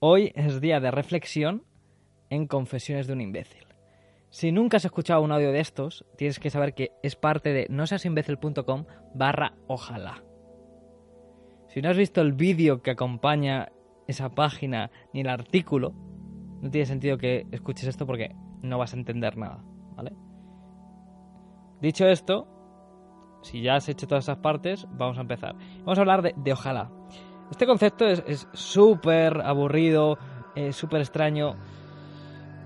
Hoy es día de reflexión en Confesiones de un imbécil. Si nunca has escuchado un audio de estos, tienes que saber que es parte de nosasimbécil.com barra ojalá. Si no has visto el vídeo que acompaña esa página ni el artículo, no tiene sentido que escuches esto porque no vas a entender nada, ¿vale? Dicho esto, si ya has hecho todas esas partes, vamos a empezar. Vamos a hablar de, ojalá. Este concepto es súper aburrido, súper extraño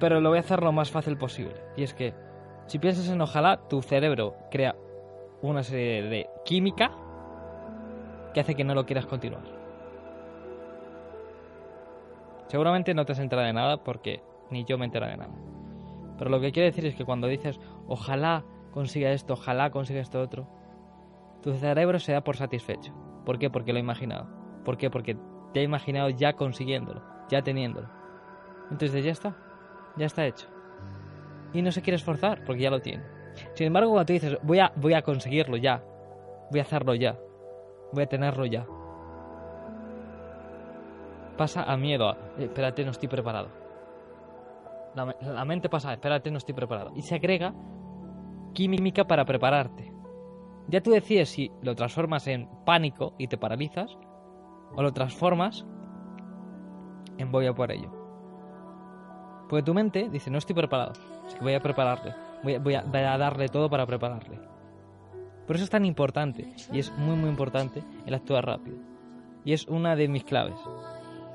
pero lo voy a hacer lo más fácil posible. Y es que, si piensas en ojalá, tu cerebro crea una serie de química que hace que no lo quieras continuar. Seguramente no te has enterado de nada porque ni yo me entero de nada. Pero lo que quiero decir es que cuando dices ojalá consiga esto, ojalá consiga esto otro, tu cerebro se da por satisfecho. ¿Por qué? Porque lo ha imaginado. ¿Por qué? Porque te ha imaginado ya consiguiéndolo, ya teniéndolo. Entonces ya está ya está hecho. Y no se quiere esforzar porque ya lo tiene. Sin embargo, cuando tú dices, voy a, voy a conseguirlo ya, voy a hacerlo ya, voy a tenerlo ya, pasa a miedo, a, eh, espérate, no estoy preparado. La, mente pasa, espérate, no estoy preparado. Y se agrega química para prepararte. Ya tú decides si lo transformas en pánico y te paralizas, o lo transformas en voy a por ello. Porque tu mente dice, no estoy preparado, así que voy a prepararle, voy a, darle todo para prepararle. Por eso es tan importante, y es muy muy importante, el actuar rápido. Y es una de mis claves.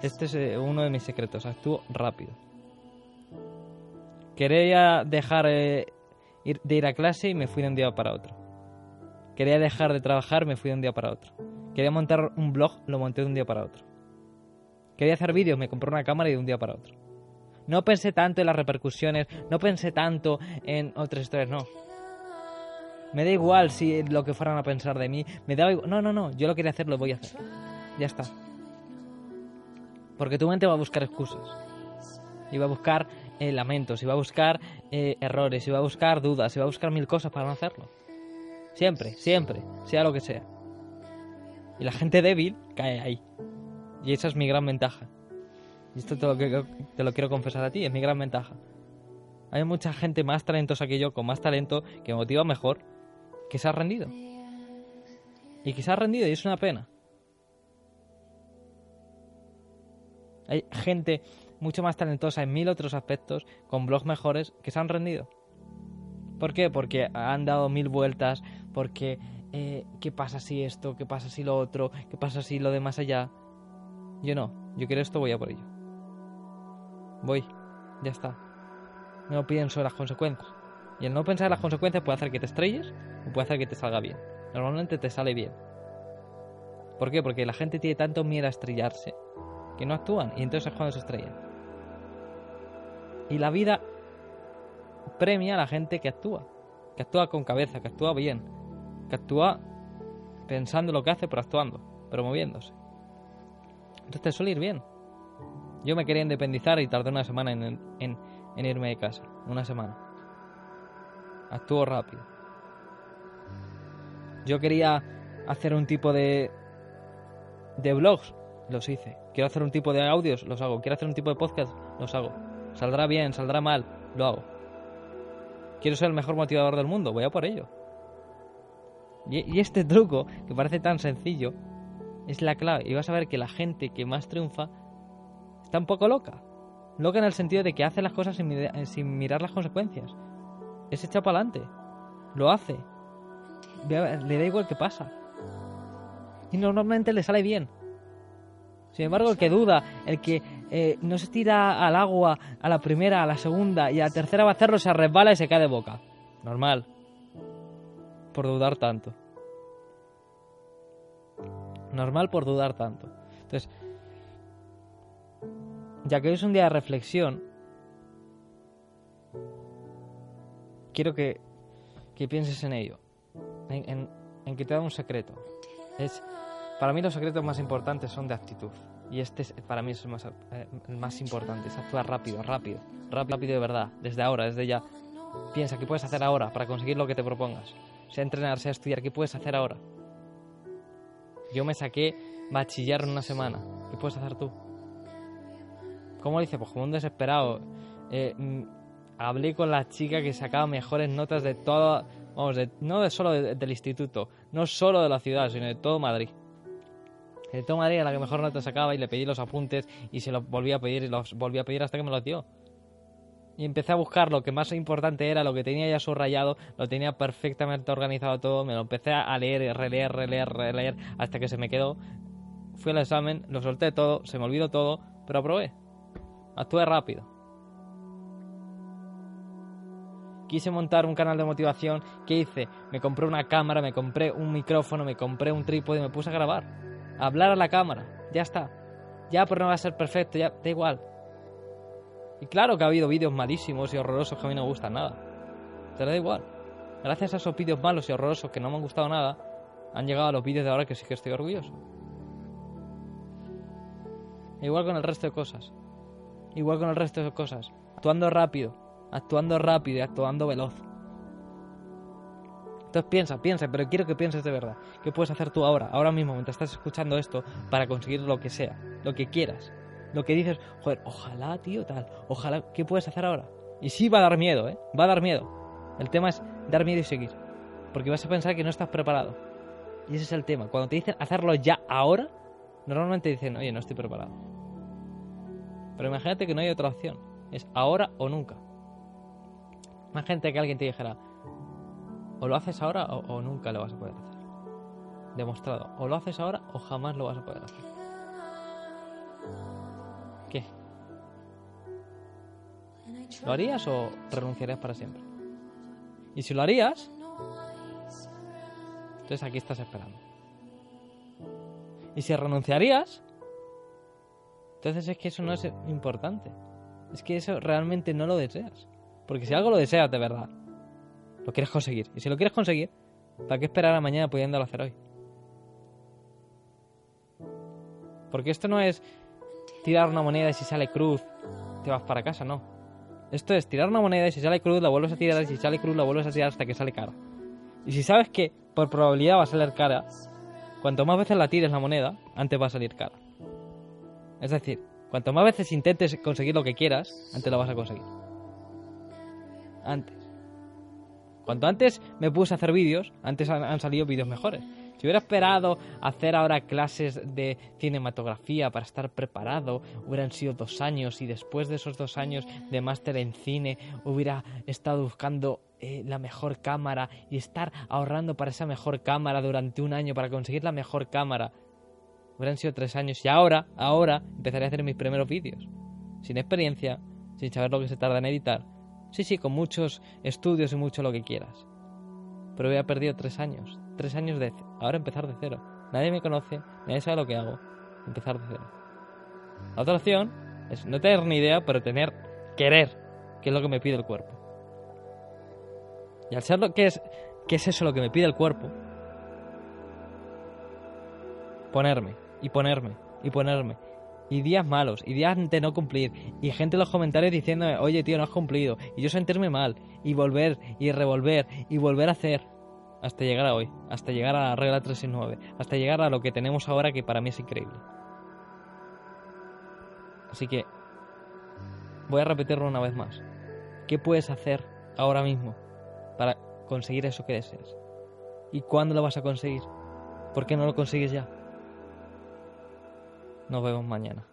Este es eh, uno de mis secretos, actúo rápido. Quería dejar eh, de ir a clase y me fui de un día para otro. Quería dejar de trabajar, me fui de un día para otro. Quería montar un blog, lo monté de un día para otro. Quería hacer vídeos, me compré una cámara y de un día para otro. No pensé tanto en las repercusiones, no pensé tanto en otras historias, no. Me da igual si lo que fueran a pensar de mí, me da igual. No, no, no, yo lo quería hacer, lo voy a hacer. Ya está. Porque tu mente va a buscar excusas. Y va a buscar eh, lamentos, y va a buscar eh, errores, y va a buscar dudas, y va a buscar mil cosas para no hacerlo. Siempre, siempre, sea lo que sea. Y la gente débil cae ahí. Y esa es mi gran ventaja. Y esto te lo, te lo quiero confesar a ti, es mi gran ventaja. Hay mucha gente más talentosa que yo, con más talento, que motiva mejor, que se ha rendido. Y que se ha rendido y es una pena. Hay gente mucho más talentosa en mil otros aspectos, con blogs mejores, que se han rendido. ¿Por qué? Porque han dado mil vueltas, porque eh, ¿qué pasa si esto? ¿Qué pasa si lo otro? ¿Qué pasa si lo de más allá? Yo no, yo quiero esto, voy a por ello. Voy, ya está. No pienso en las consecuencias. Y el no pensar en las consecuencias puede hacer que te estrelles o puede hacer que te salga bien. Normalmente te sale bien. ¿Por qué? Porque la gente tiene tanto miedo a estrellarse que no actúan y entonces es cuando se estrellan. Y la vida premia a la gente que actúa, que actúa con cabeza, que actúa bien, que actúa pensando lo que hace, pero actuando, pero moviéndose. Entonces te suele ir bien. Yo me quería independizar y tardé una semana en, irme de casa. Una semana. Actúo rápido. Yo quería hacer un tipo de. de blogs. Los hice. Quiero hacer un tipo de audios. Los hago. Quiero hacer un tipo de podcast. Los hago. Saldrá bien, saldrá mal. Lo hago. Quiero ser el mejor motivador del mundo. Voy a por ello. Y, este truco, que parece tan sencillo, es la clave. Y vas a ver que la gente que más triunfa Está un poco loca. Loca en el sentido de que hace las cosas sin, mirar las consecuencias. Es hecha para adelante. Lo hace. Le da igual qué pasa. Y normalmente le sale bien. Sin embargo, el que duda, el que eh, no se tira al agua a la primera, a la segunda y a la tercera va a hacerlo, se resbala y se cae de boca. Normal. Por dudar tanto. Normal por dudar tanto. Entonces, ya que hoy es un día de reflexión, quiero que, que pienses en ello, en, que te da un secreto. Es, para mí los secretos más importantes son de actitud. Y este es, para mí es el más, eh, más importante, es actuar rápido, rápido, rápido, de verdad, desde ahora, desde ya. Piensa, ¿qué puedes hacer ahora para conseguir lo que te propongas? Sea entrenar, sea estudiar, ¿qué puedes hacer ahora? Yo me saqué bachiller en una semana. ¿Qué puedes hacer tú? ¿Cómo lo hice? Pues como un desesperado. Eh, mm, hablé con la chica que sacaba mejores notas de todo, vamos, de- no de solo de- del instituto, no solo de la ciudad, sino de todo Madrid. De todo Madrid a la que mejor nota sacaba y le pedí los apuntes y se los volví a pedir y los volví a pedir hasta que me los dio. Y empecé a buscar lo que más importante era, lo que tenía ya subrayado, lo tenía perfectamente organizado todo, me lo empecé a leer, releer, releer, releer, hasta que se me quedó. Fui al examen, lo solté todo, se me olvidó todo, pero aprobé. Actué rápido. Quise montar un canal de motivación. ¿Qué hice? Me compré una cámara, me compré un micrófono, me compré un trípode y me puse a grabar. A hablar a la cámara. Ya está. Ya, pero no va a ser perfecto, ya, da igual. Y claro que ha habido vídeos malísimos y horrorosos que a mí no me gustan nada. Pero da igual. Gracias a esos vídeos malos y horrorosos que no me han gustado nada, han llegado a los vídeos de ahora que sí que estoy orgulloso. Igual con el resto de cosas. Igual con el resto de cosas. Actuando rápido, actuando rápido y actuando veloz. Entonces piensa, piensa, pero quiero que pienses de verdad. ¿Qué puedes hacer tú ahora, ahora mismo, mientras estás escuchando esto, para conseguir lo que sea, lo que quieras? Lo que dices, joder, ojalá, tío, tal, ojalá, ¿qué puedes hacer ahora? Y sí va a dar miedo, ¿eh? Va a dar miedo. El tema es dar miedo y seguir. Porque vas a pensar que no estás preparado. Y ese es el tema. Cuando te dicen hacerlo ya ahora, normalmente dicen, oye, no estoy preparado. Pero imagínate que no hay otra opción. Es ahora o nunca. Imagínate que alguien te dijera, o lo haces ahora o, o nunca lo vas a poder hacer. Demostrado. O lo haces ahora o jamás lo vas a poder hacer. ¿Qué? ¿Lo harías o renunciarías para siempre? Y si lo harías, entonces aquí estás esperando. Y si renunciarías, entonces es que eso no es importante. Es que eso realmente no lo deseas. Porque si algo lo deseas de verdad, lo quieres conseguir. Y si lo quieres conseguir, ¿para qué esperar a mañana pudiéndolo hacer hoy? Porque esto no es tirar una moneda y si sale cruz, te vas para casa, no. Esto es tirar una moneda y si sale cruz, la vuelves a tirar y si sale cruz, la vuelves a tirar hasta que sale cara. Y si sabes que por probabilidad va a salir cara, cuanto más veces la tires la moneda, antes va a salir cara. Es decir, cuanto más veces intentes conseguir lo que quieras, antes lo vas a conseguir. Antes. Cuanto antes me puse a hacer vídeos, antes han, han salido vídeos mejores. Si hubiera esperado hacer ahora clases de cinematografía para estar preparado, hubieran sido dos años y después de esos dos años de máster en cine hubiera estado buscando eh, la mejor cámara y estar ahorrando para esa mejor cámara durante un año para conseguir la mejor cámara. Hubieran sido tres años y ahora, ahora empezaré a hacer mis primeros vídeos. Sin experiencia, sin saber lo que se tarda en editar. Sí, sí, con muchos estudios y mucho lo que quieras. Pero había perdido tres años. Tres años de... Ahora empezar de cero. Nadie me conoce, nadie sabe lo que hago. Empezar de cero. La otra opción es no tener ni idea, pero tener... Querer, que es lo que me pide el cuerpo. Y al ser lo que es... ¿Qué es eso lo que me pide el cuerpo? Ponerme, y ponerme, y ponerme. Y días malos, y días de no cumplir, y gente en los comentarios diciéndome, oye tío, no has cumplido, y yo sentirme mal, y volver, y revolver, y volver a hacer, hasta llegar a hoy, hasta llegar a la regla 369, hasta llegar a lo que tenemos ahora que para mí es increíble. Así que, voy a repetirlo una vez más. ¿Qué puedes hacer ahora mismo para conseguir eso que deseas? ¿Y cuándo lo vas a conseguir? ¿Por qué no lo consigues ya? Nos vemos mañana.